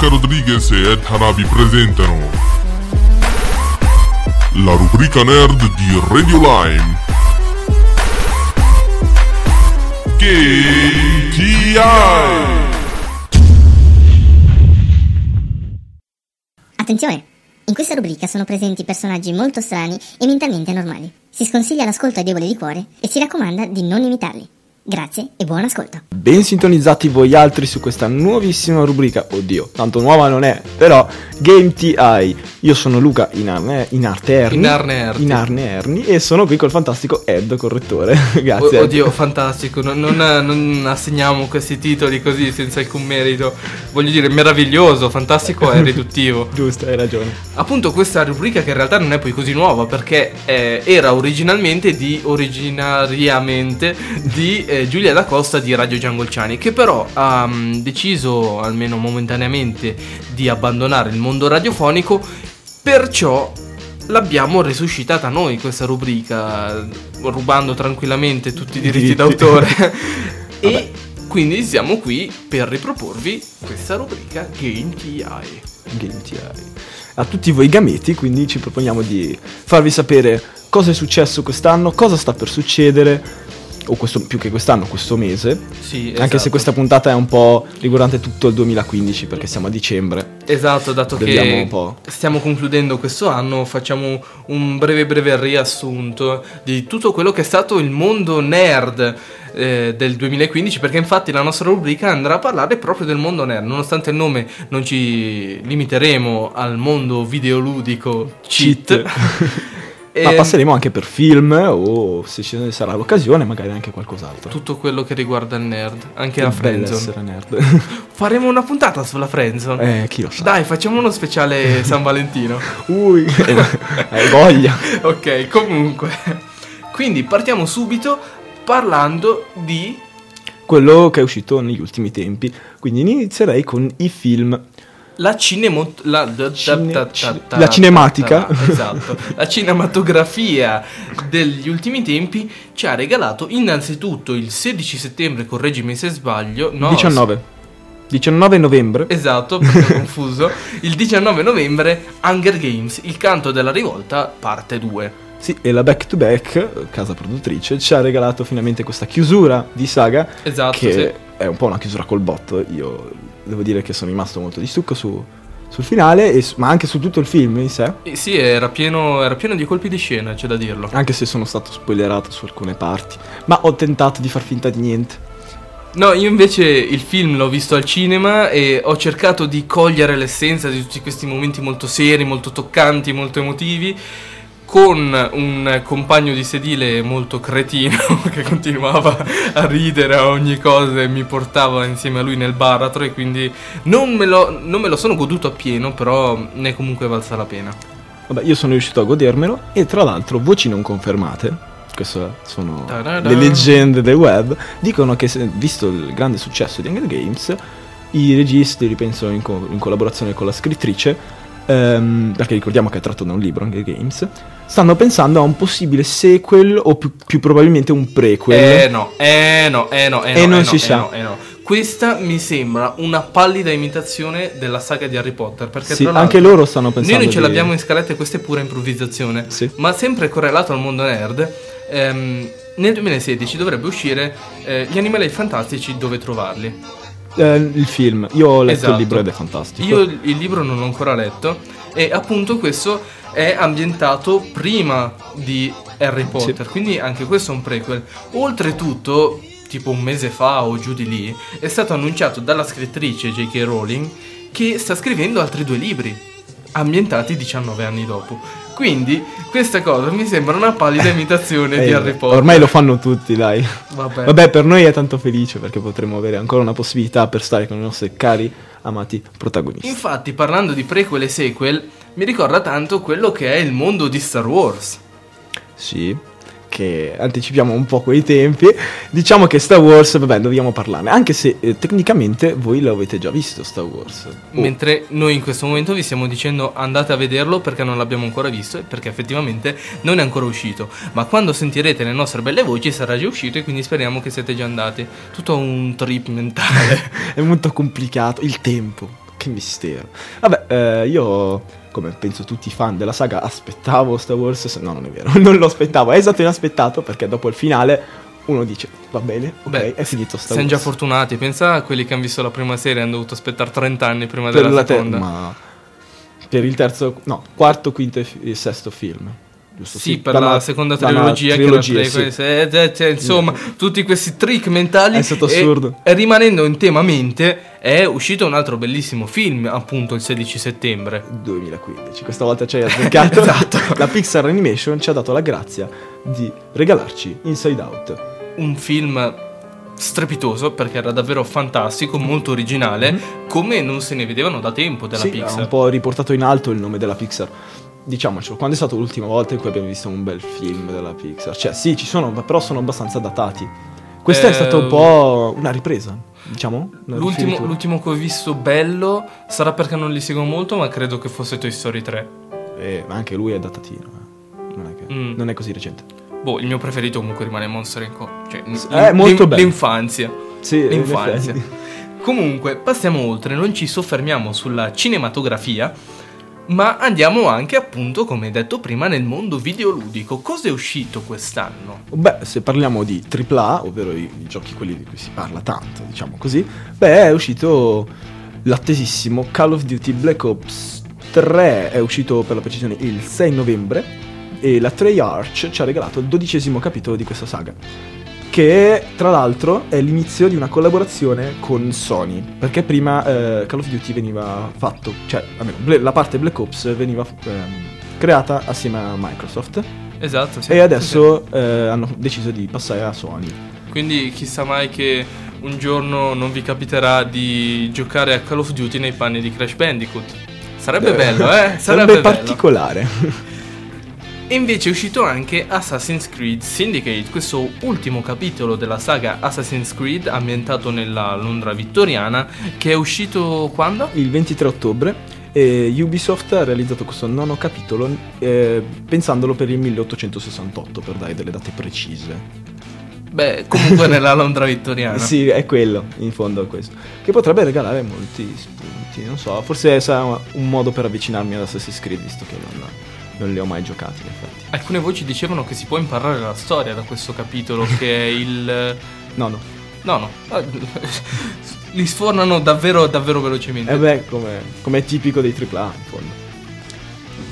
Luca Rodriguez e Ed Hanabi presentano la rubrica nerd di Radio Lime. KTI! Attenzione! In questa rubrica sono presenti personaggi molto strani e mentalmente anormali. Si sconsiglia l'ascolto ai deboli di cuore e si raccomanda di non imitarli. Grazie e buon ascolto. Ben sintonizzati voi altri su questa nuovissima rubrica. Oddio, tanto nuova non è, però Game TI. Io sono Luca in, Arne, in Arte Erni. In Arne Erti. In Arne Erni e sono qui col fantastico Ed, correttore. Grazie. O- oddio, fantastico. Non, non- non assegniamo questi titoli così senza alcun merito. Voglio dire, meraviglioso, fantastico e riduttivo. Giusto, hai ragione. Appunto, questa rubrica che in realtà non è poi così nuova perché eh, era originalmente di originariamente di eh, Giulia D'Acosta di Radio Giangolciani, che però ha mm, deciso, almeno momentaneamente, di abbandonare il mondo radiofonico. Perciò l'abbiamo resuscitata noi questa rubrica, rubando tranquillamente tutti i diritti Diritti. d'autore. e quindi siamo qui per riproporvi questa rubrica Game TI. Game TI. A tutti voi gameti, quindi ci proponiamo di farvi sapere cosa è successo quest'anno, cosa sta per succedere, o questo, più che quest'anno, questo mese. Sì, Anche se esatto. questa puntata è un po' riguardante tutto il 2015, perché siamo a dicembre. Esatto, dato che stiamo concludendo questo anno, facciamo un breve breve riassunto di tutto quello che è stato il mondo nerd eh, del 2015, perché infatti la nostra rubrica andrà a parlare proprio del mondo nerd, nonostante il nome non ci limiteremo al mondo videoludico cheat. Ma Eh, passeremo anche per film o se ci sarà l'occasione, magari anche qualcos'altro. tutto quello che riguarda il nerd, anche Che la friendzone. essere nerd. Faremo una puntata sulla friendzone. eh, chi lo sa. Dai, facciamo uno speciale San Valentino. Ui, eh, hai voglia. ok, comunque. Quindi partiamo subito parlando di Quello che è uscito negli ultimi tempi. Quindi inizierei con i film. La cinemo- la, Cine- ta- ta- ta- la cinematica. esatto. La cinematografia degli ultimi tempi ci ha regalato innanzitutto il 16 settembre, correggimi se sbaglio, no, 19. 19 novembre. Esatto, perché confuso. Il 19 novembre Hunger Games, il canto della rivolta, parte 2. Sì, e la Back to Back, casa produttrice, ci ha regalato finalmente questa chiusura di saga. Esatto, che sì. È un po' una chiusura col botto. Io devo dire che sono rimasto molto di stucco su- sul finale, su- ma anche su tutto il film in sé. Eh, Sì, era pieno, era pieno di colpi di scena, c'è da dirlo. Anche se sono stato spoilerato su alcune parti. Ma ho tentato di far finta di niente. No, io invece il film l'ho visto al cinema e ho cercato di cogliere l'essenza di tutti questi momenti molto seri, molto toccanti, molto emotivi. Con un compagno di sedile molto cretino che continuava a ridere a ogni cosa e mi portava insieme a lui nel baratro. E quindi non me lo, non me lo sono goduto appieno, però ne è comunque valsa la pena. Vabbè, io sono riuscito a godermelo. E tra l'altro, voci non confermate. Queste sono Ta-da-da. le leggende del web. Dicono che, visto il grande successo di Hunger Games, i registi, ripenso in, co- in collaborazione con la scrittrice, ehm, perché ricordiamo che è tratto da un libro, Hunger Games, stanno pensando a un possibile sequel o più, più probabilmente un prequel. Eh no, eh no, eh no, eh no. E non eh si no, sa. eh no, eh no. Questa mi sembra una pallida imitazione della saga di Harry Potter. Perché Sì, anche loro stanno pensando Noi non ce di- l'abbiamo in scaletta e questa è pura improvvisazione. Sì. Ma sempre correlato al mondo nerd, ehm, nel 2016 dovrebbe uscire eh, Gli animali fantastici, dove trovarli. Eh, il film. Io ho letto Esatto. il libro ed è fantastico. Io il il libro non l'ho ancora letto e appunto questo è ambientato prima di Harry Potter, quindi anche questo è un prequel. Oltretutto, tipo un mese fa o giù di lì, è stato annunciato dalla scrittrice J.K. Rowling che sta scrivendo altri due libri ambientati 19 anni dopo. Quindi questa cosa mi sembra una pallida imitazione Eh, di Harry Potter. Ormai lo fanno tutti, dai. Vabbè. Vabbè, per noi è tanto felice perché potremo avere ancora una possibilità per stare con i nostri cari, amati protagonisti. Infatti, parlando di prequel e sequel, mi ricorda tanto quello che è il mondo di Star Wars. Sì, che anticipiamo un po' quei tempi. Diciamo che Star Wars, vabbè, dobbiamo parlarne. Anche se eh, tecnicamente voi lo avete già visto Star Wars. Oh, Mentre noi in questo momento vi stiamo dicendo andate a vederlo perché non l'abbiamo ancora visto e perché effettivamente non è ancora uscito. Ma quando sentirete le nostre belle voci sarà già uscito e quindi speriamo che siete già andati. Tutto un trip mentale. è molto complicato. Il tempo. Che che mistero. Vabbè, eh, io, come penso tutti i fan della saga, aspettavo Star Wars. No, non è vero, non lo aspettavo. È esatto inaspettato perché dopo il finale uno dice, va bene, ok, Beh, è finito Star Siamo già fortunati. Pensa a quelli che hanno visto la prima serie e hanno dovuto aspettare 30 anni prima per della la te- seconda. ma per il terzo, no, quarto, quinto e fi- e sesto film. Giusto? Sì, per da la seconda trilogia, trilogia, che era sì. se- se- se- insomma, tutti questi trick mentali. È stato assurdo. E, rimanendo in tema mente, è uscito un altro bellissimo film, appunto il 16 settembre. 2015. Questa volta ci hai azzeccato. Esatto. La Pixar Animation ci ha dato la grazia di regalarci Inside Out. Un film strepitoso perché era davvero fantastico, molto originale, come non se ne vedevano da tempo della sì, ha Pixar. un po' riportato in alto il nome della Pixar. Diciamocelo, quando è stata l'ultima volta in cui abbiamo visto un bel film della Pixar? Cioè, sì, ci sono, però sono abbastanza datati. Questa è Eh, stata un po' una ripresa, diciamo. una L'ultimo, l'ultimo che ho visto bello sarà perché non li seguo molto, ma credo che fosse Toy Story 3. Eh, ma anche lui è datatino. eh. Non, è che- Mm. non è così recente. Boh, il mio preferito comunque rimane Monster Co. Cioè, Sì, l'in- è molto l'in- bello. L'infanzia. Sì, in L'infanzia. Comunque, passiamo oltre, non ci soffermiamo sulla cinematografia, ma andiamo anche, appunto, come detto prima, nel mondo videoludico. Cosa è uscito quest'anno? Beh, se parliamo di AAA, ovvero i, i giochi quelli di cui si parla tanto, diciamo così, beh, è uscito l'attesissimo Call of Duty Black Ops 3, è uscito per la precisione il 6 novembre e la Treyarch ci ha regalato il dodicesimo capitolo di questa saga, che tra l'altro è l'inizio di una collaborazione con Sony, perché prima eh, Call of Duty veniva fatto, cioè almeno la parte Black Ops veniva ehm, creata assieme a Microsoft. Esatto, sì. E adesso eh, hanno deciso di passare a Sony. Sì, sì. Quindi chissà mai che un giorno non vi capiterà di giocare a Call of Duty nei panni di Crash Bandicoot. Sarebbe bello, eh? Sarebbe, Sarebbe particolare. E invece è uscito anche Assassin's Creed Syndicate, questo ultimo capitolo della saga Assassin's Creed ambientato nella Londra vittoriana, che è uscito quando? Il 23 ottobre e Ubisoft ha realizzato questo nono capitolo eh, pensandolo per il 1868, per dare delle date precise. Beh, comunque nella Londra vittoriana. Sì, è quello, in fondo è questo. Che potrebbe regalare molti spunti, non so, forse sarà un modo per avvicinarmi ad Assassin's Creed, visto che non, non li ho mai giocati, in effetti. Alcune voci dicevano che si può imparare la storia da questo capitolo, che è il... No, no. No, no. Li sfornano davvero, davvero velocemente. E Eh beh, come, come è tipico dei AAA, in fondo.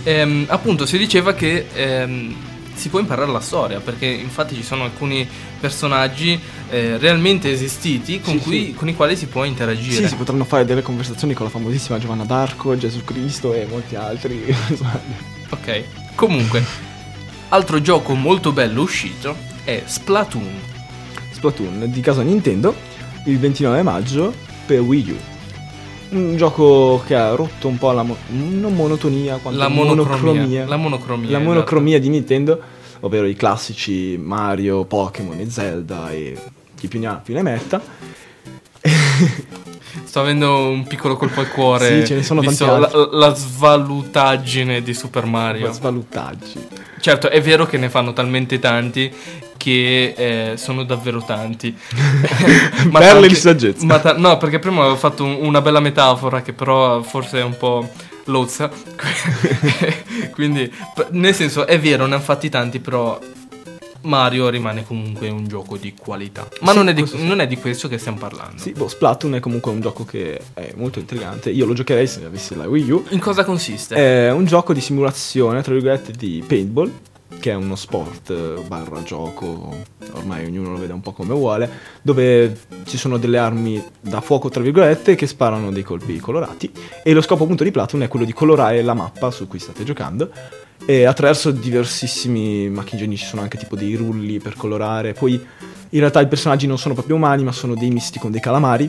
Ehm, appunto si diceva che ehm, si può imparare la storia perché infatti ci sono alcuni personaggi eh, realmente esistiti con, Sì, cui- sì. con i quali si può interagire. Sì, si potranno fare delle conversazioni con la famosissima Giovanna d'Arco, Gesù Cristo e molti altri. Ok. Comunque, altro gioco molto bello uscito è Splatoon. Splatoon di casa Nintendo il 29 maggio per Wii U. Un gioco che ha rotto un po' la mo- non monotonia, quanto La monocromia. La monocromia. La esatto. monocromia di Nintendo, ovvero i classici Mario, Pokémon e Zelda e chi più ne ha più ne metta. Sto avendo un piccolo colpo al cuore. Sì, ce ne sono tanti la, la svalutaggine di Super Mario. Ma svalutaggi. Certo, è vero che ne fanno talmente tanti che eh, sono davvero tanti. Perle di saggezza. ma ta- no, perché prima avevo fatto un- una bella metafora che però forse è un po' lozza. Quindi, nel senso, è vero, ne hanno fatti tanti, però Mario rimane comunque un gioco di qualità. Ma Sì, non, è di, questo sì. non è di questo che stiamo parlando. Sì, boh, Splatoon è comunque un gioco che è molto intrigante. Io lo giocherei se avessi la Wii U. In cosa consiste? È un gioco di simulazione, tra virgolette, di paintball, che è uno sport eh, barra gioco, ormai ognuno lo vede un po' come vuole, dove ci sono delle armi da fuoco, tra virgolette, che sparano dei colpi colorati. E lo scopo appunto di Platon è quello di colorare la mappa su cui state giocando. E attraverso diversissimi macchingegni ci sono anche tipo dei rulli per colorare. Poi in realtà i personaggi non sono proprio umani, ma sono dei misti con dei calamari,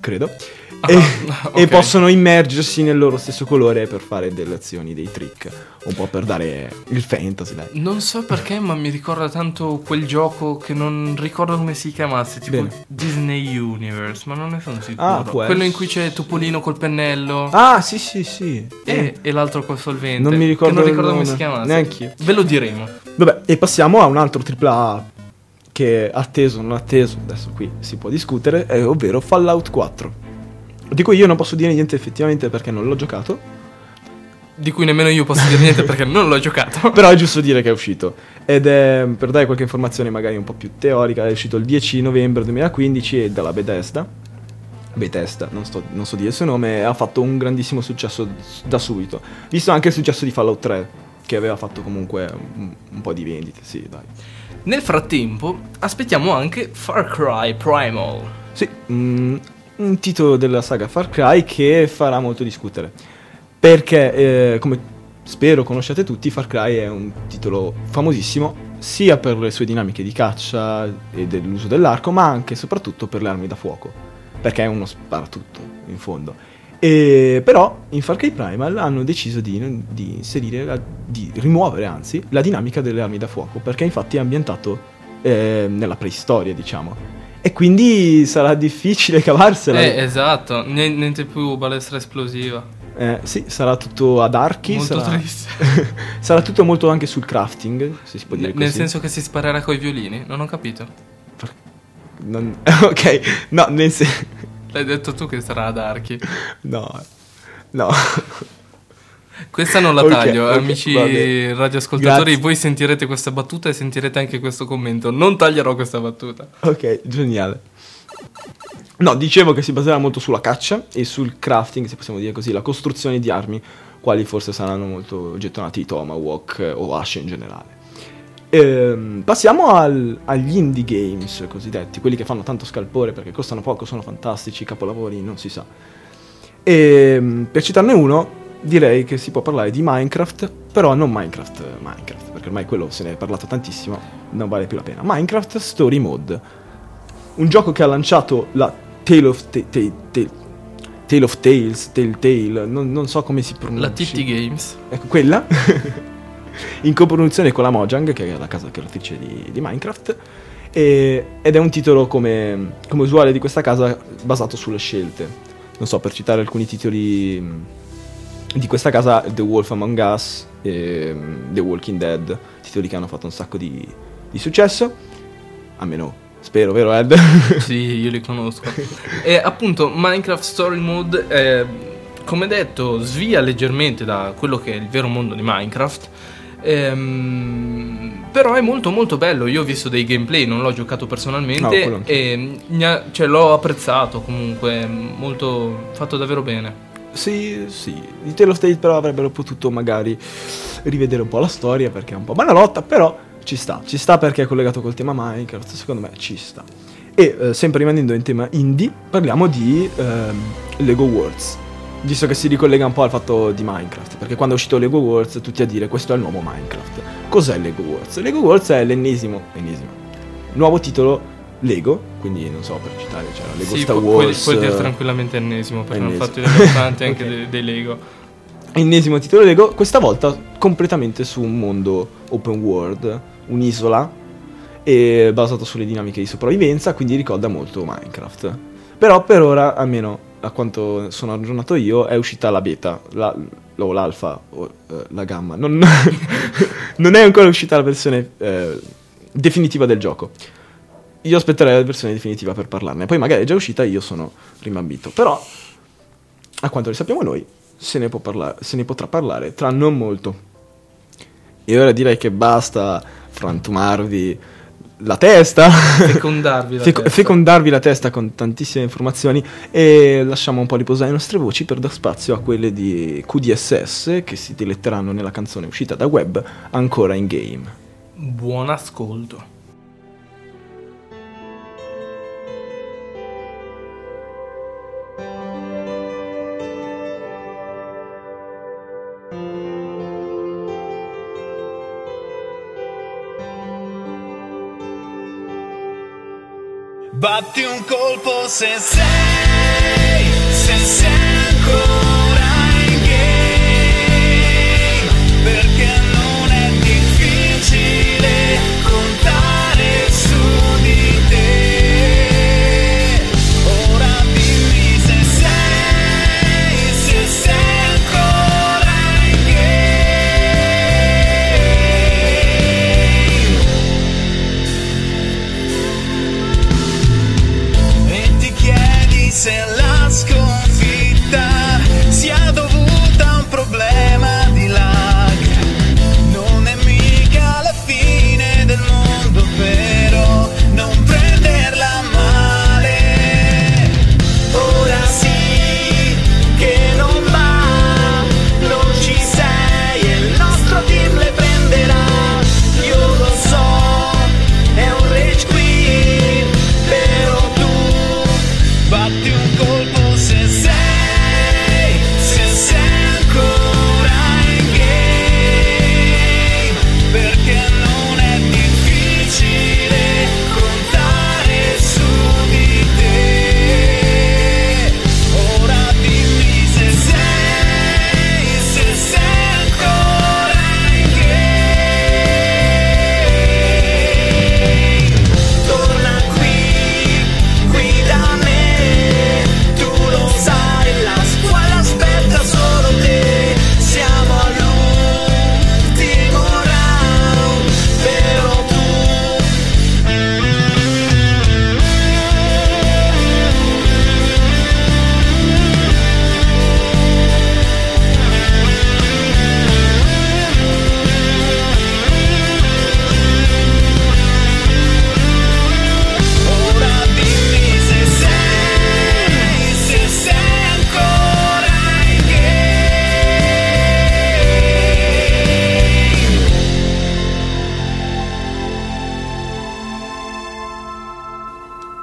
credo. Ah, e, ok. e possono immergersi nel loro stesso colore per fare delle azioni, dei trick. Un po' per dare il fantasy, dai. Non so perché, ma mi ricorda tanto quel gioco che non ricordo come si chiamasse, tipo Bene. Disney Universe, ma non ne sono sicuro. Ah, Quello in cui c'è Topolino col pennello Ah, sì, sì, sì. e, Eh, e l'altro col solvente. Non mi ricordo Che non ricordo come si chiamasse. Neanch'io. Ve lo diremo. Vabbè, e passiamo a un altro AAA che atteso non atteso, adesso qui si può discutere, eh, ovvero Fallout 4. Di cui io non posso dire niente effettivamente perché non l'ho giocato, Di cui nemmeno io posso dire niente perché non l'ho giocato. però è giusto dire che è uscito. Ed è, per dare qualche informazione magari un po' più teorica, è uscito il 10 novembre 2015 e dalla Bethesda. Bethesda, non, sto- non so dire il suo nome, ha fatto un grandissimo successo da subito. Visto anche il successo di Fallout 3, che aveva fatto comunque un, un po' di vendite, sì, dai. Nel frattempo, aspettiamo anche Far Cry Primal. Sì, mm, un titolo della saga Far Cry che farà molto discutere. Perché, eh, come spero conosciate tutti, Far Cry è un titolo famosissimo sia per le sue dinamiche di caccia e dell'uso dell'arco, ma anche e soprattutto per le armi da fuoco. Perché è uno sparatutto, in fondo. E, però in Far Cry Primal hanno deciso di, di inserire, di rimuovere anzi, la dinamica delle armi da fuoco, perché infatti è ambientato eh, nella preistoria, diciamo. E quindi sarà difficile cavarsela. Eh, esatto, Nien- niente più balestra esplosiva. Eh, sì, sarà tutto ad archi. Molto sarà... triste. sarà tutto molto anche sul crafting, se si può dire N- nel senso che si sparerà coi violini? Non ho capito. Non- ok, no, nel senso... L'hai detto tu che sarà ad archi. No, no. Questa non la taglio, ok, amici radioascoltatori. Grazie. Voi sentirete questa battuta e sentirete anche questo commento. Non taglierò questa battuta. ok, geniale. No, dicevo che si baserà molto sulla caccia e sul crafting, se possiamo dire così, la costruzione di armi, quali forse saranno molto gettonati i Tomahawk o Asce in generale. Ehm, passiamo al- agli indie games cosiddetti, quelli che fanno tanto scalpore perché costano poco, sono fantastici, capolavori, non si sa. E per citarne uno, direi che si può parlare di Minecraft, però non Minecraft Minecraft, perché ormai quello se ne è parlato tantissimo, non vale più la pena. Minecraft Story Mode, un gioco che ha lanciato la Tale of, Ta- Ta- Ta- Tale of Tales, Telltale, non, non so come si pronuncia. La TT Games. Ecco, quella. in coproduzione con la Mojang, che è la casa creatrice di, di Minecraft. e- ed è un titolo come, come usuale di questa casa basato sulle scelte. Non so, per citare alcuni titoli di questa casa, The Wolf Among Us, e, mh, The Walking Dead, titoli che hanno fatto un sacco di, di successo. Almeno spero, vero Ed? Sì, io li conosco. e appunto Minecraft Story Mode, eh, come detto, svia leggermente da quello che è il vero mondo di Minecraft. Ehm, però è molto molto bello. Io ho visto dei gameplay, non l'ho giocato No, personalmente. anch'io. e ha- cioè, l'ho apprezzato comunque. Molto fatto davvero bene. Sì, sì. I Tale of Tale però avrebbero potuto magari rivedere un po' la storia perché è un po' banalotta, però ci sta. Ci sta perché è collegato col tema Minecraft, secondo me ci sta. E eh, sempre rimanendo in tema indie, parliamo di ehm, Lego Worlds. Visto che si ricollega un po' al fatto di Minecraft, perché quando è uscito Lego Worlds tutti a dire questo è il nuovo Minecraft. Cos'è Lego Worlds? Lego Worlds è l'ennesimo, ennesimo, nuovo titolo Lego, quindi non so per citare, c'era Lego sì, Star pu- puoi, Wars. puoi dire eh, tranquillamente ennesimo, perché hanno fatto dei tanti anche Ok. dei, dei Lego. ennesimo titolo Lego, questa volta completamente su un mondo open world, un'isola, e basato sulle dinamiche di sopravvivenza, quindi ricorda molto Minecraft. Però per ora, almeno a quanto sono aggiornato io, è uscita la beta, la, o l'alfa, o eh, la gamma. Non, non è ancora uscita la versione eh, definitiva del gioco. Io aspetterei la versione definitiva per parlarne. Poi magari è già uscita e io sono rimambito. Però, a quanto ne sappiamo noi, se ne, può parlare, se ne potrà parlare tra non molto. E ora direi che basta frantumarvi la testa. Fecondarvi la Feco- testa. fecondarvi la testa con tantissime informazioni e lasciamo un po' riposare le nostre voci per dar spazio a quelle di QDSS che si diletteranno nella canzone uscita da web ancora in game. Buon ascolto. Batti un colpo se sei, se sei ancora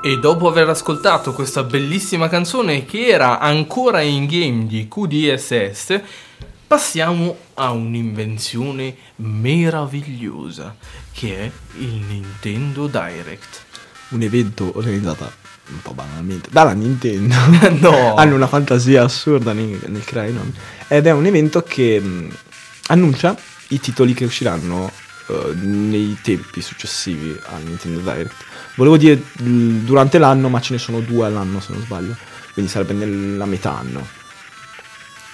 E dopo aver ascoltato questa bellissima canzone che era ancora in game di QDSS, passiamo a un'invenzione meravigliosa che è il Nintendo Direct. Un evento organizzato un po' banalmente dalla Nintendo. No. Hanno una fantasia assurda nel, nel creare i nomi. Ed è un evento che mh, annuncia i titoli che usciranno eh, nei tempi successivi al Nintendo Direct. Volevo dire durante l'anno, ma ce ne sono due all'anno se non sbaglio. Quindi sarebbe nella metà anno.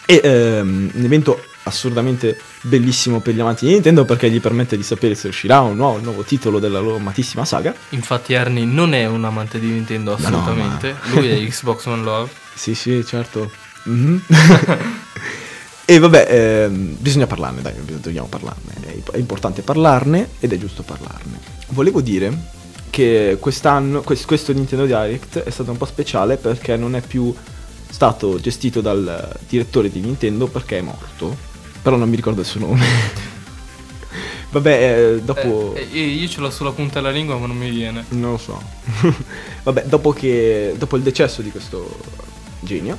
E ehm, un evento assurdamente bellissimo per gli amanti di Nintendo perché gli permette di sapere se uscirà un nuovo, un nuovo titolo della loro amatissima saga. Infatti Ernie non è un amante di Nintendo Ma no, assolutamente, lui è Xbox One Love. Sì, sì, certo. Mhm. e vabbè, ehm, bisogna parlarne, dai, dobbiamo parlarne. È importante parlarne ed è giusto parlarne. Volevo dire che quest'anno, quest- questo Nintendo Direct è stato un po' speciale perché non è più stato gestito dal direttore di Nintendo perché è morto. Però non mi ricordo il suo nome. vabbè, eh, dopo... Eh, eh, io ce l'ho sulla punta della lingua ma non mi viene. Non lo so. Vabbè, dopo, che, dopo il decesso di questo genio,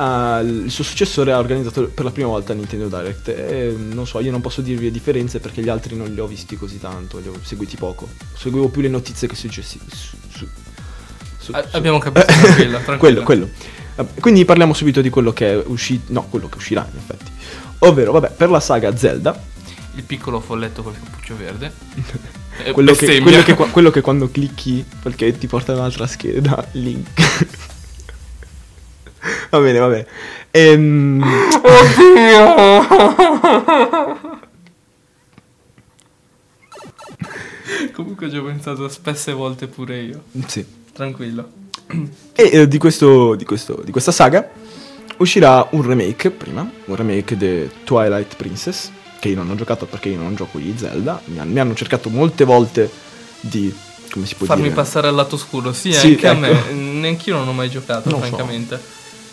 ah, il suo successore ha organizzato per la prima volta Nintendo Direct. E non so, io non posso dirvi le differenze perché gli altri non li ho visti così tanto, li ho seguiti poco. Seguivo più le notizie che successi. Su, su, su- su- abbiamo capito, tranquilla, tranquilla. quello, quello. Quindi parliamo subito di quello che è uscito. No, quello che uscirà in effetti. Ovvero, vabbè, per la saga Zelda, Il piccolo folletto col cappuccio verde. Eh, quello che, quello, che, quello che quando clicchi perché ti porta un'altra scheda link va bene va bene Ehm, Comunque ci ho pensato spesse volte pure io. sì. Tranquillo. e eh, di, questo, di, questo, di questa saga uscirà un remake prima un remake di Twilight Princess che io non ho giocato perché io non gioco di Zelda mi, mi hanno cercato molte volte di come si può Farmi dire passare al lato oscuro. Sì, Sì, anche a ecco. me. Neanch'io non ho mai giocato, Non so.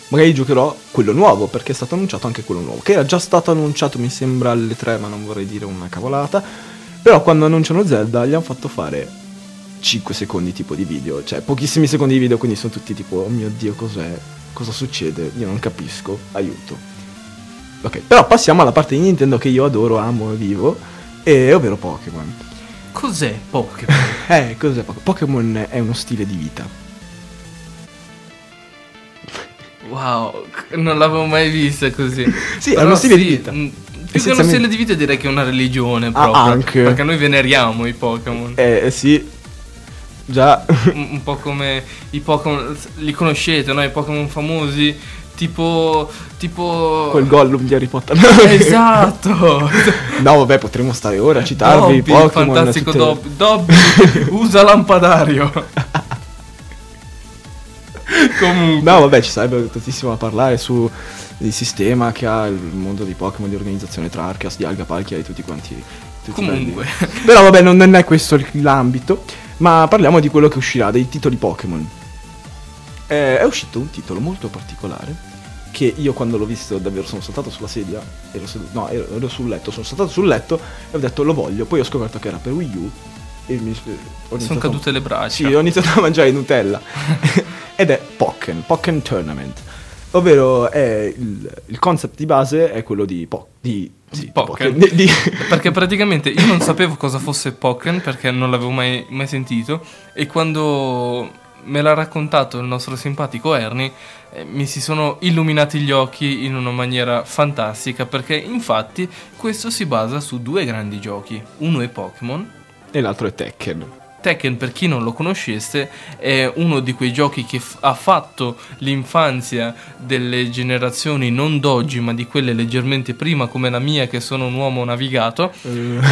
Magari giocherò quello nuovo perché è stato annunciato anche quello nuovo che era già stato annunciato mi sembra alle 3 ma non vorrei dire una cavolata. Però quando annunciano Zelda gli hanno fatto fare 5 secondi tipo di video cioè pochissimi secondi di video quindi sono tutti tipo oh mio dio cos'è? Cosa succede? Io non capisco aiuto. Ok però passiamo alla parte di Nintendo che io adoro amo e vivo e ovvero Pokémon. Cos'è Pokémon? eh cos'è Pokémon? Pokémon è uno stile di vita Wow, non l'avevo mai vista così. Sì, è Però uno stile di sì, vita. mh, Più che uno stile di vita direi che è una religione Ah, proprio. anche. Perché noi veneriamo i Pokémon. eh eh, sì già un, un po' come i Pokémon, li conoscete, no? I Pokémon famosi, tipo... tipo... Quel Gollum di Harry Potter. Esatto! no, vabbè, potremmo stare ora a citarvi i Dobby, Pokémon. fantastico tutte- Dobby. Dobby, usa lampadario. Comunque. No, vabbè, ci sarebbe tantissimo da parlare su il sistema che ha il mondo dei Pokémon di organizzazione tra Arceus, Dialga, Palkia e tutti quanti. tutti Comunque. belli. Però vabbè, non, non è questo l'ambito, ma parliamo di quello che uscirà, dei titoli Pokémon. Eh, è uscito un titolo molto particolare che io quando l'ho visto davvero sono saltato sulla sedia, ero seduto, no, ero, ero sul letto, sono saltato sul letto e ho detto lo voglio, poi ho scoperto che era per Wii U e mi Sono cadute le braccia. Sì, ho iniziato a mangiare Nutella. Ed è Pokken, Pokken Tournament. Ovvero è il, il concept di base è quello di, po- di, sì, Pokken. Pokken, di- di- Perché praticamente io non sapevo cosa fosse Pokémon perché non l'avevo mai, mai sentito e quando me l'ha raccontato il nostro simpatico Ernie eh, mi si sono illuminati gli occhi in una maniera fantastica perché infatti questo si basa su due grandi giochi. Uno è Pokémon e l'altro è Tekken. Tekken, per chi non lo conoscesse, è uno di quei giochi che f- ha fatto l'infanzia delle generazioni non d'oggi, ma di quelle leggermente prima, come la mia, che sono un uomo navigato.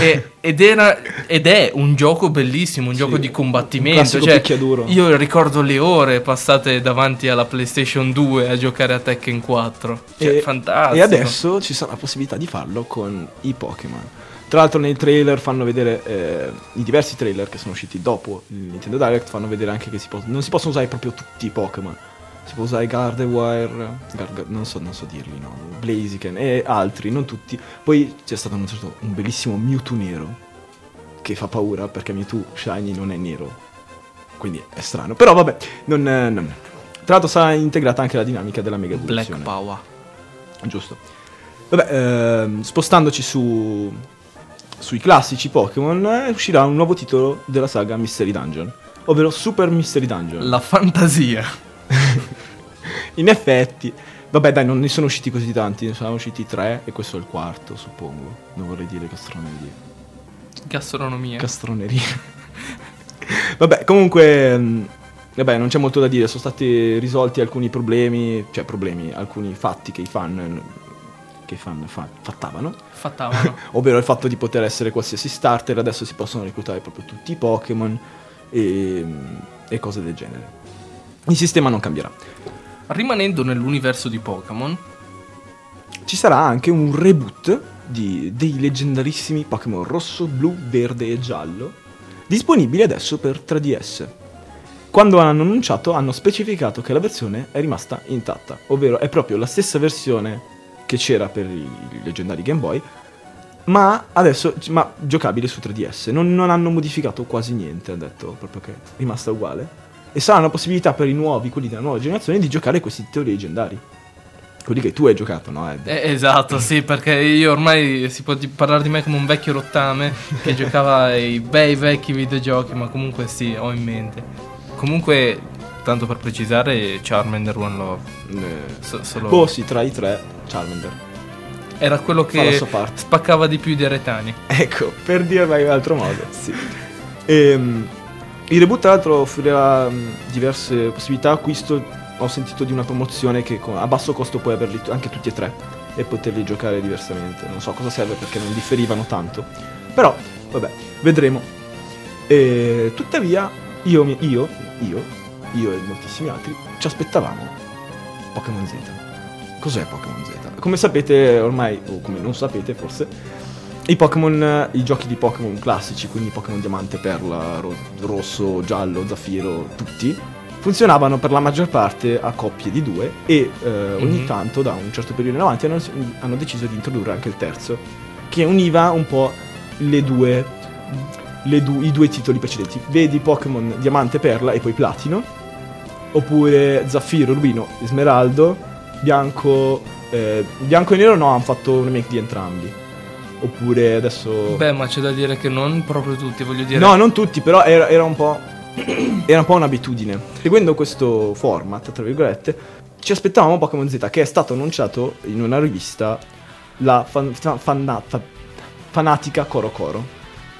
E- ed, era, ed è un gioco bellissimo, un Sì, gioco di combattimento. cioè, io ricordo le ore passate davanti alla PlayStation 2 a giocare a Tekken 4. Cioè, e, fantastico. e adesso ci sarà la possibilità di farlo con i Pokémon. Tra l'altro nei trailer fanno vedere eh, i diversi trailer che sono usciti dopo il Nintendo Direct fanno vedere anche che si pos- non si possono usare proprio tutti i Pokémon. Si può usare Gardevoir, Gar- non, so, non so dirli, no, Blaziken e altri, non tutti. Poi c'è stato annunciato un bellissimo Mewtwo nero che fa paura perché Mewtwo Shiny non è nero. quindi è strano. Però vabbè, non, non- Tra l'altro sarà integrata anche la dinamica della mega Black evoluzione. Power. Giusto. Vabbè, ehm, spostandoci su sui classici Pokémon, eh, uscirà un nuovo titolo della saga Mystery Dungeon, ovvero Super Mystery Dungeon. La fantasia. In effetti, vabbè, dai, non ne sono usciti così tanti, ne sono usciti tre e questo è il quarto, suppongo. Non vorrei dire castronerie. Gastronomia. Castronerie. vabbè, comunque, mh, vabbè, non c'è molto da dire, sono stati risolti alcuni problemi, cioè problemi, alcuni fatti che i fan che fan fa- fattavano. Fattavano. ovvero il fatto di poter essere qualsiasi starter, adesso si possono reclutare proprio tutti i Pokémon e, e cose del genere. Il sistema non cambierà. Rimanendo nell'universo di Pokémon, Ci sarà anche un reboot di- dei leggendarissimi Pokémon rosso, blu, verde e giallo, disponibili adesso per 3DS. Quando hanno annunciato hanno specificato che la versione è rimasta intatta, ovvero è proprio la stessa versione che c'era per i, leggendari Game Boy, ma adesso ma giocabile su 3DS. Non, non hanno modificato quasi niente, hanno detto proprio che è rimasta uguale. E sarà una possibilità per i nuovi, quelli della nuova generazione, di giocare questi titoli leggendari. Quelli che tu hai giocato, no? Ed? Eh, esatto, sì, perché io ormai si può parlare di me come un vecchio rottame che giocava ai bei vecchi videogiochi, ma comunque sì, ho in mente. Comunque, tanto per precisare, Charmander One Love. Eh, So- solo- Boh, sì, tra i tre, Charmander. Era quello che spaccava di più di Aretani. Ecco, per dirla in altro modo, sì. Ehm, il reboot, tra l'altro, offrirà mh, diverse possibilità. Acquisto, ho sentito di una promozione che a basso costo puoi averli anche tutti e tre e poterli giocare diversamente. Non so cosa serve perché non differivano tanto. Però, vabbè, vedremo. E, tuttavia, io, io, io, io e moltissimi altri ci aspettavamo Pokémon Z. Cos'è Pokémon Z? Come sapete ormai, o come non sapete forse, i Pokémon, i giochi di Pokémon classici, quindi Pokémon Diamante, Perla, ro- Rosso, Giallo, Zaffiro, tutti, funzionavano per la maggior parte a coppie di due e eh, ogni Mhm. tanto, da un certo periodo in avanti, hanno, hanno deciso di introdurre anche il terzo, che univa un po' le due, du- i due titoli precedenti. Vedi Pokémon Diamante, Perla e poi Platino, oppure Zaffiro, Rubino, Smeraldo, Bianco, eh, Bianco e Nero no, hanno fatto un remake di entrambi. Oppure adesso... Beh, ma c'è da dire che non proprio tutti, voglio dire. No, non tutti, però era, era un po'. Era un po' un'abitudine. Seguendo questo format, tra virgolette, ci aspettavamo Pokémon Z, che è stato annunciato in una rivista, la fan- fa- fanna- fa- Fanatica Coro Coro,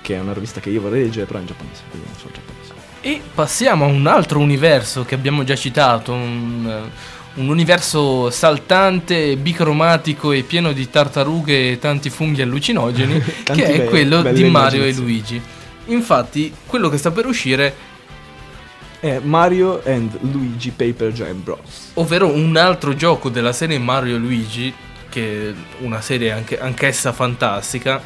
che è una rivista che io vorrei leggere, però in giapponese, quindi non so il giapponese. E passiamo a un altro universo che abbiamo già citato, un, eh, un universo saltante, bicromatico e pieno di tartarughe e tanti funghi allucinogeni, che è be- quello di Mario e. Luigi. Infatti, quello che sta per uscire, È Mario and Luigi Paper Jam Bros. ovvero un altro gioco della serie Mario e Luigi, che è una serie anche, anch'essa fantastica,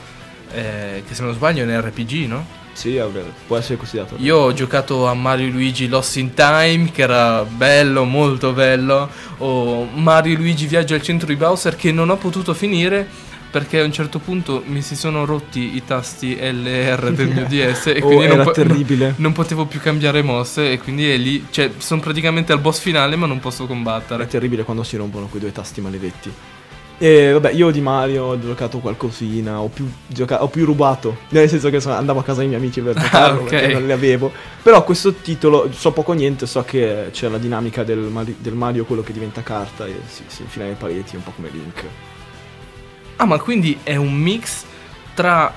eh, che se non sbaglio è un RPG, no? Sì, può essere considerato. Io ho giocato a Mario Luigi Lost in Time, che era bello, molto bello, o Mario Luigi Viaggio al centro di Bowser, che non ho potuto finire perché a un certo punto mi si sono rotti i tasti LR del mio DS e Oh, quindi non, era po- terribile. non potevo più cambiare mosse e quindi è lì, cioè sono praticamente al boss finale ma non posso È combattere. terribile quando si rompono quei due tasti maledetti. E vabbè, io di Mario ho giocato qualcosina, ho più, gioca- ho più rubato, nel senso che sono- andavo a casa dei miei amici per giocarlo ok. perché non le avevo. Però questo titolo, so poco o niente, so che c'è la dinamica del, Mari- del Mario, quello che diventa carta e si, si infila nei pareti, un po' come Link. Ah ma quindi è un mix tra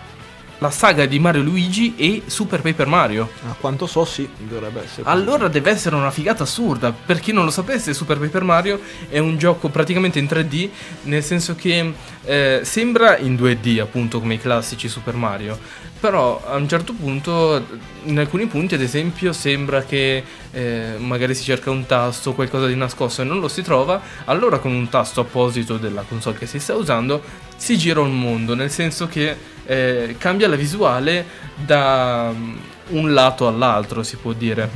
la saga di Mario Luigi e Super Paper Mario. A quanto so, sì, dovrebbe essere. Allora deve essere una figata assurda. Per chi non lo sapesse, Super Paper Mario è un gioco praticamente in 3D, nel senso che eh, sembra in 2D, appunto, come i classici Super Mario. Però a un certo punto, in alcuni punti, ad esempio, sembra che eh, magari si cerca un tasto, qualcosa di nascosto e non lo si trova. Allora, con un tasto apposito della console che si sta usando, si gira un mondo, nel senso che eh, cambia la visuale da mm, un lato all'altro, si può dire.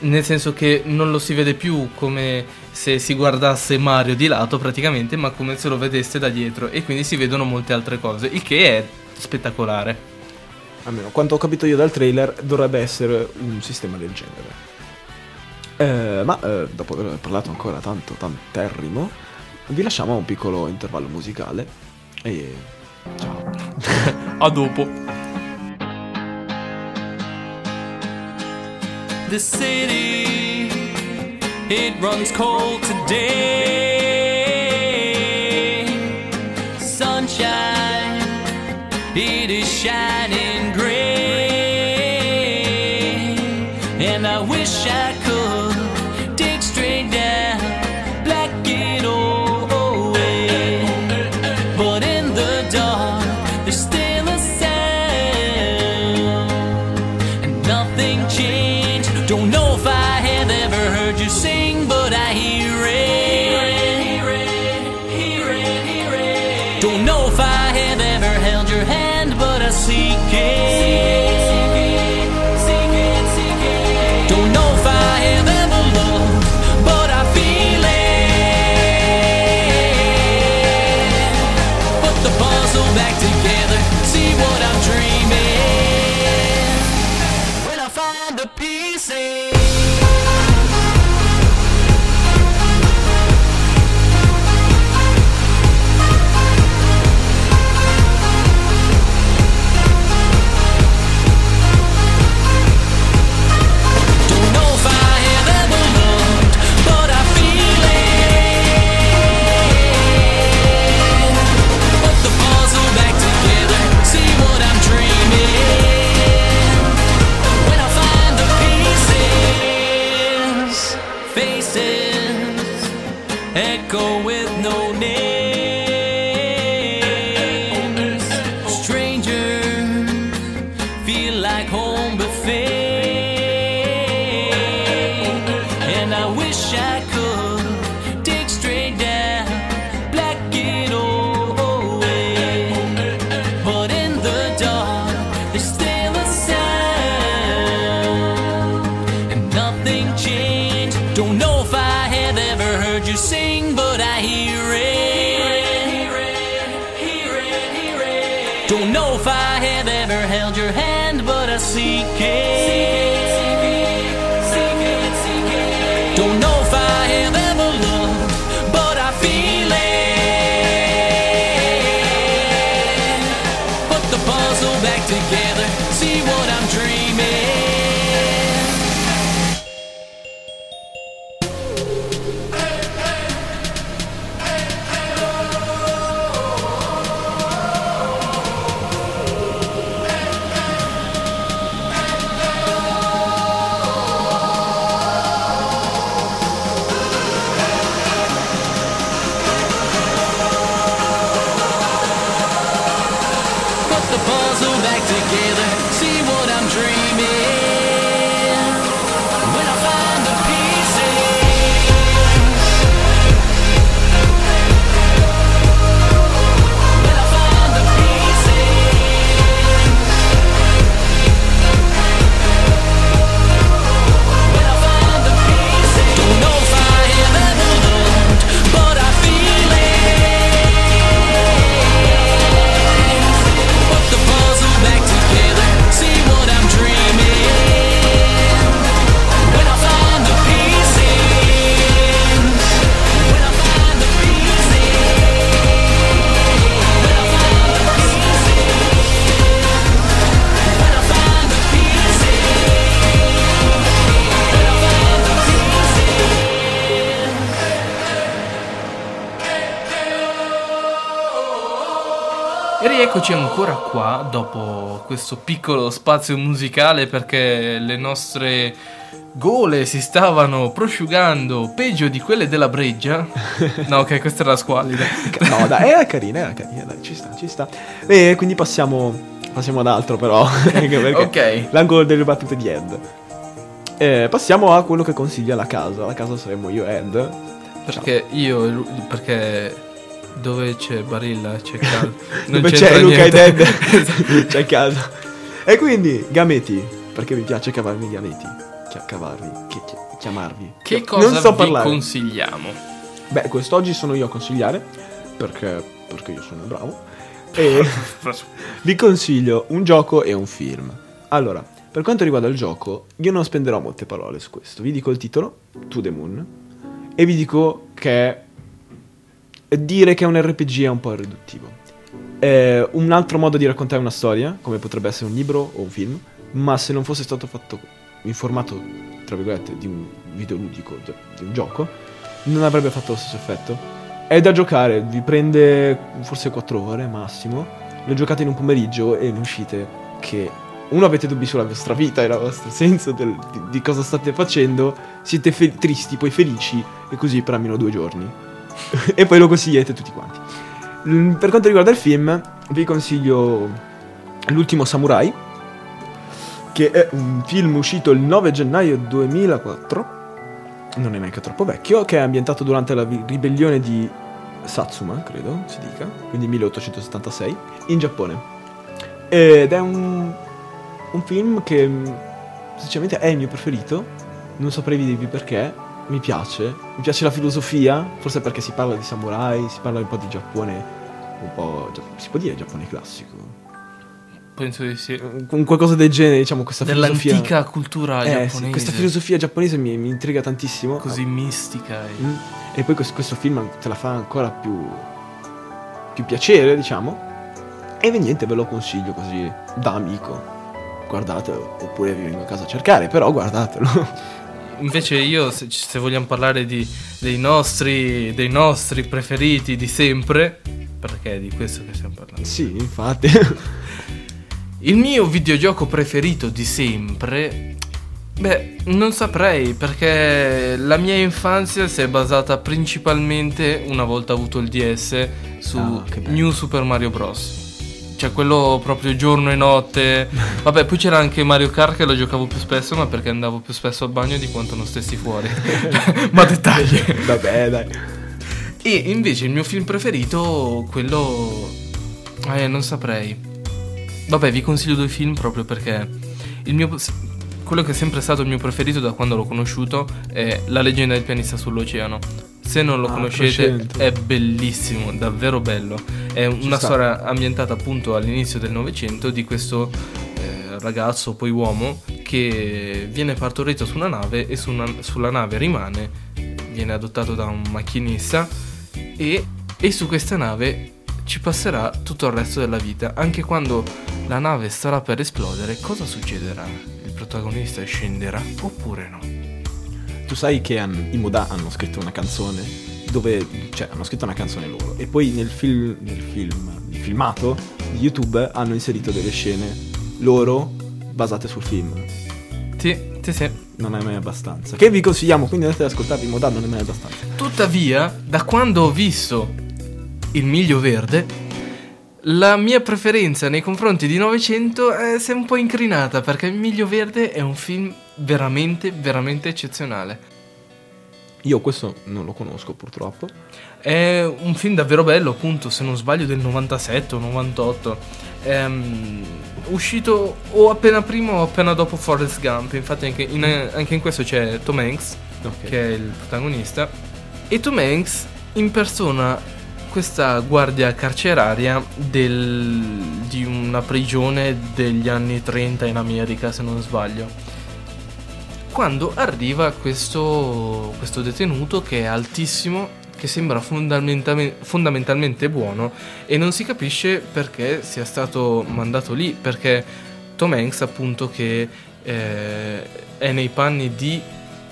Nel senso che non lo si vede più come se si guardasse Mario di lato praticamente, ma come se lo vedesse da dietro e quindi si vedono molte altre cose, il che è spettacolare. almeno quanto ho capito io dal trailer, dovrebbe essere un sistema del genere. Eh, ma eh, dopo aver parlato ancora tanto, tanterrimo, vi lasciamo un piccolo intervallo musicale e ciao. A dopo. the city it runs cold today sunshine it is shining E rieccoci ancora qua dopo questo piccolo spazio musicale perché le nostre gole si stavano prosciugando peggio di quelle della breggia. No, ok, questa era squallida. No, dai, era carina, era carina, dai, ci sta, ci sta. E quindi passiamo, passiamo ad altro però, Ok. l'angolo delle battute di Ed. Eh, passiamo a quello che consiglia la casa. La casa saremmo io e Ed. Perché io e Lu- perché dove c'è Barilla c'è Cal. Non Dove c'è Luca ed niente. Ed, c'è casa. E quindi, gameti, perché mi piace cavarmi i gameti. Chia- cavarvi, chi- chi- chiamarvi. Che cosa non so vi parlare. consigliamo? Beh, quest'oggi sono io a consigliare, perché, perché io sono bravo. E vi consiglio un gioco e un film. Allora, per quanto riguarda il gioco, io non spenderò molte parole su questo. Vi dico il titolo, To the Moon, e vi dico che dire che è un RPG è un po' riduttivo. È un altro modo di raccontare una storia, come potrebbe essere un libro o un film, ma se non fosse stato fatto in formato, tra virgolette, di un videoludico, di di un gioco, non avrebbe fatto lo stesso effetto. È da giocare, vi prende forse 4 ore massimo, lo giocate in un pomeriggio e ne uscite che uno avete dubbi sulla vostra vita e il vostro senso del- di, di cosa state facendo, siete fe- tristi, poi felici e così per almeno due giorni. e poi lo consigliate tutti quanti. Mm, Per quanto riguarda il film, vi consiglio L'ultimo samurai, che è un film uscito il 9 gennaio 2004, non è neanche troppo vecchio, che è ambientato durante la ribellione di Satsuma, credo si dica, quindi 1876, in Giappone. Ed è un, un film che mm, sinceramente è il mio preferito, non saprei dirvi perché, mi piace, mi piace la filosofia, forse perché si parla di samurai, si parla un po' di Giappone, un po', si può dire Giappone classico, Penso di sì. con qualcosa del genere, diciamo, questa filosofia. Dell'antica cultura Eh, sì, giapponese. questa filosofia giapponese mi, mi intriga tantissimo. Così mistica. e- Mm. E poi questo, questo film te la fa ancora più, più piacere, diciamo. E niente, ve lo consiglio così da amico. Guardatelo, oppure vi vengo a casa a cercare, però guardatelo. Invece io, se, se vogliamo parlare di- dei, nostri, dei nostri preferiti di sempre, perché è di questo che stiamo parlando. sì, infatti. Il mio videogioco preferito di sempre, beh, non saprei perché la mia infanzia si è basata principalmente, una volta avuto il DS, su bello. New Super Mario Bros. Cioè quello proprio giorno e notte. Vabbè, poi c'era anche Mario Kart che lo giocavo più spesso, ma perché andavo più spesso al bagno di quanto non stessi fuori. ma dettagli. Vabbè, dai. E invece il mio film preferito, quello... Eh, non saprei. Vabbè, vi consiglio due film proprio perché il mio... Quello che è sempre stato il mio preferito da quando l'ho conosciuto è La leggenda del pianista sull'oceano. Se non lo Ah, conoscete prescento. è bellissimo, davvero bello. È una sta. storia ambientata appunto all'inizio del Novecento di questo eh, ragazzo, poi uomo, che viene partorito su una nave e su una- sulla nave rimane, viene adottato da un macchinista e, e su questa nave ci passerà tutto il resto della vita. Anche quando la nave starà per esplodere, cosa succederà? Il protagonista scenderà oppure no? Tu sai che han- i Moda hanno scritto una canzone dove, cioè, hanno scritto una canzone loro e poi nel, film, nel film, nel filmato di YouTube hanno inserito delle scene loro basate sul film. Sì, sì, sì. Non è mai abbastanza. Che vi consigliamo, quindi andate ad ascoltarvi Moda non è mai abbastanza. Tuttavia, da quando ho visto il miglio verde, la mia preferenza nei confronti di 900 è, si è un po' incrinata perché il miglio verde è un film veramente, veramente eccezionale. Io questo non lo conosco purtroppo. È un film davvero bello, appunto, se non sbaglio del 97 o 98. Ehm, uscito o appena prima o appena dopo Forrest Gump. Infatti anche in, anche in questo c'è Tom Hanks, Ok. che è il protagonista. E Tom Hanks impersona questa guardia carceraria del- di una prigione degli anni 30 in America, se non sbaglio quando arriva questo, questo detenuto che è altissimo, che sembra fondamentalme- fondamentalmente buono e non si capisce perché sia stato mandato lì, perché Tom Hanks appunto che eh, è nei panni di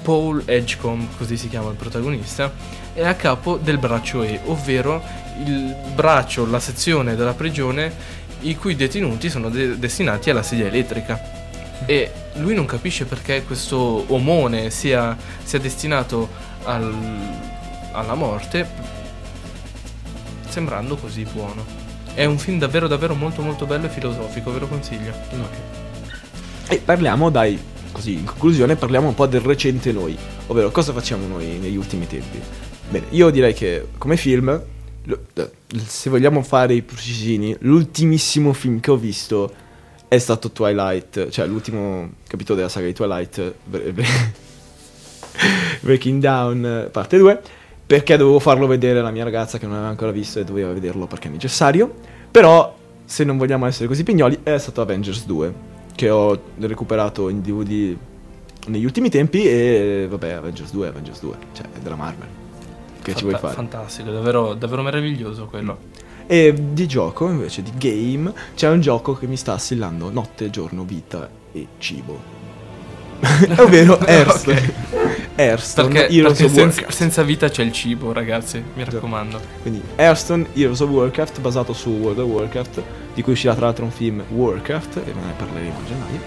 Paul Edgecombe, così si chiama il protagonista, è a capo del braccio E, ovvero il braccio, la sezione della prigione i cui detenuti sono de- destinati alla sedia elettrica. E lui non capisce perché questo omone sia, sia destinato al- alla morte, sembrando così buono. È un film davvero davvero molto molto bello e filosofico, ve lo consiglio. E parliamo, dai, così in conclusione, parliamo un po' del recente noi, ovvero cosa facciamo noi negli ultimi tempi. Bene, io direi che come film, se vogliamo fare i precisini, l'ultimissimo film che ho visto è stato Twilight, cioè l'ultimo capitolo della saga di Twilight, Bre- Bre- Breaking Down, parte 2, perché dovevo farlo vedere alla mia ragazza che non aveva ancora visto e doveva vederlo perché è necessario. Però, se non vogliamo essere così pignoli, è stato Avengers 2, che ho recuperato in DVD negli ultimi tempi e vabbè, Avengers 2 è Avengers 2, cioè è della Marvel. Che ci vuoi Fanta- fare? Fantastico, davvero, davvero meraviglioso quello. E di gioco, invece di game, c'è un gioco che mi sta assillando notte, giorno, vita e cibo. Ovvero Hearthstone. Hearthstone, Perché, Heroes perché senza, senza vita c'è il cibo, ragazzi, mi raccomando. Quindi Hearthstone, Heroes of Warcraft, basato su World of Warcraft, di cui uscirà tra l'altro un film Warcraft, e ne parleremo a gennaio.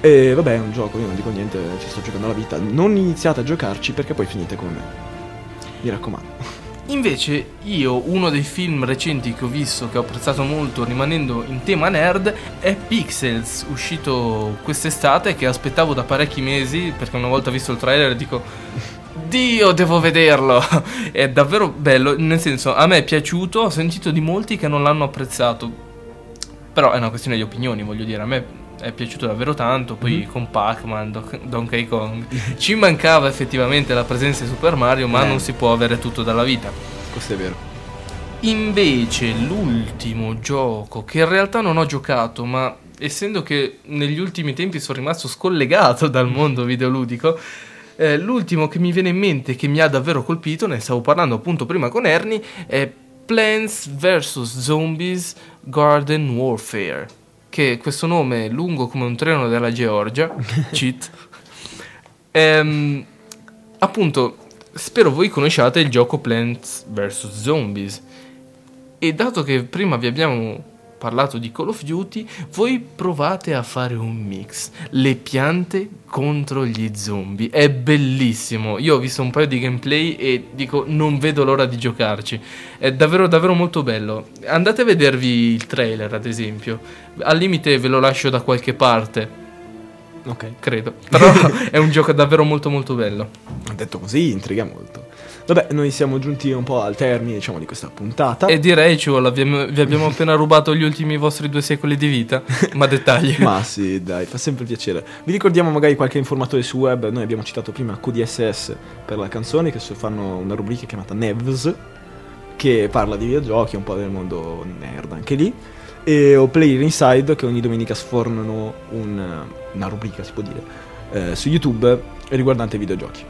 E vabbè, è un gioco, io non dico niente, ci sto giocando la vita. Non iniziate a giocarci perché poi finite come me. Mi raccomando. Invece io uno dei film recenti che ho visto che ho apprezzato molto rimanendo in tema nerd è Pixels uscito quest'estate che aspettavo da parecchi mesi perché una volta visto il trailer dico Dio devo vederlo! È davvero bello nel senso a me è piaciuto ho sentito di molti che non l'hanno apprezzato. Però è una questione di opinioni voglio dire a me è piaciuto davvero tanto poi con Pac-Man, Don- Donkey Kong ci mancava effettivamente la presenza di Super Mario ma Eh. non si può avere tutto dalla vita Questo è vero. Invece l'ultimo gioco che in realtà non ho giocato, ma essendo che negli ultimi tempi sono rimasto scollegato dal mondo videoludico, eh, l'ultimo che mi viene in mente che mi ha davvero colpito, ne stavo parlando appunto prima con Ernie, è Plants vs. Zombies Garden Warfare. Che questo nome è lungo come un treno della Georgia, cheat. Ehm, appunto, spero voi conosciate il gioco Plants vs. Zombies. E dato che prima vi abbiamo parlato di Call of Duty, voi provate a fare un mix. Le piante contro gli zombie. È bellissimo. Io ho visto un paio di gameplay e dico non vedo l'ora di giocarci. È davvero davvero molto bello. Andate a vedervi il trailer, ad esempio. Al limite ve lo lascio da qualche parte, Ok. credo. Però è un gioco davvero molto molto bello. Detto così, intriga molto. Vabbè, noi siamo giunti un po' al termine, diciamo, di questa puntata. E direi, Ciuola, vi abbiamo, vi abbiamo appena rubato gli ultimi vostri due secoli di vita. Ma dettagli. Ma sì, dai, fa sempre piacere. Vi ricordiamo magari qualche informatore su web. Noi abbiamo citato prima QDSS per la canzone, che fanno una rubrica chiamata Nevs, che parla di videogiochi, un po' del mondo nerd anche lì. E ho Player Inside, che ogni domenica sfornano un- una rubrica, si può dire, eh, su YouTube riguardante i videogiochi.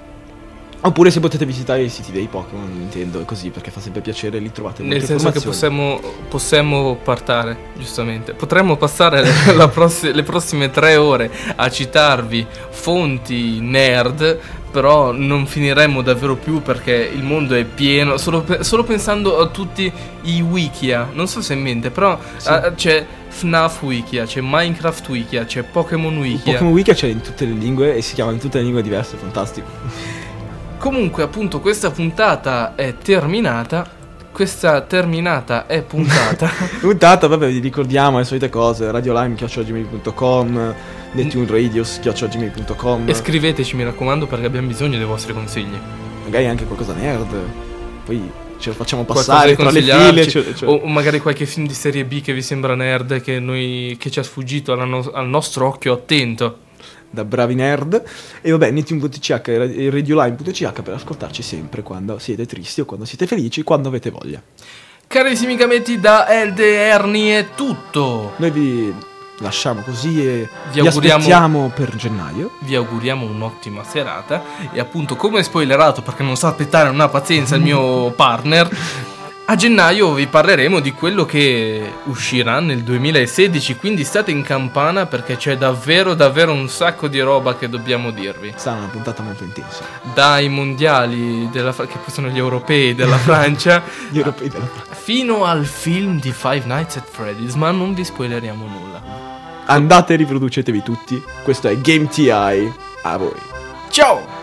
Oppure se potete visitare i siti dei Pokémon, Nintendo così, perché fa sempre piacere, lì trovate Nel senso che possiamo, possiamo partare, giustamente. Potremmo passare le, la prossi- le prossime tre ore a citarvi fonti nerd, però non finiremmo davvero più perché il mondo è pieno. Solo, pe- solo pensando a tutti i wikia, non so se in mente, però ah, c'è FNAF wikia, c'è Minecraft wikia, c'è Pokémon wikia. Pokémon Wiki c'è in tutte le lingue e si chiama in tutte le lingue diverse, fantastico. Comunque, appunto, questa puntata è terminata. Questa terminata è puntata. Puntata, vabbè, vi ricordiamo le solite cose, radiolime.gmail.com, netunradios.gmail.com, e scriveteci, mi raccomando, perché abbiamo bisogno dei vostri consigli. magari anche qualcosa nerd, poi ce lo facciamo passare tra le file, cioè- cioè- O, magari qualche film di serie B che vi sembra nerd che, noi, che ci ha sfuggito no- al nostro occhio attento. Da bravi nerd. E vabbè, netune.ch e radiolime.ch per ascoltarci sempre quando siete tristi o quando siete felici, quando avete voglia. Carissimi gametti da Elderni è tutto. Noi vi lasciamo così e Vi vi, auguriamo- aspettiamo per gennaio. Vi auguriamo un'ottima serata e appunto come spoilerato perché non sa aspettare una pazienza il mio partner, a gennaio vi parleremo di quello che uscirà nel 2016, quindi state in campana perché c'è davvero davvero un sacco di roba che dobbiamo dirvi. Sarà una puntata molto intensa. Dai mondiali della Fra- che poi sono gli europei della Francia Gli europei della Francia. fino al film di Five Nights at Freddy's, ma non vi spoileriamo nulla. Andate e riproducetevi tutti. Questo è Game TI. A voi. Ciao!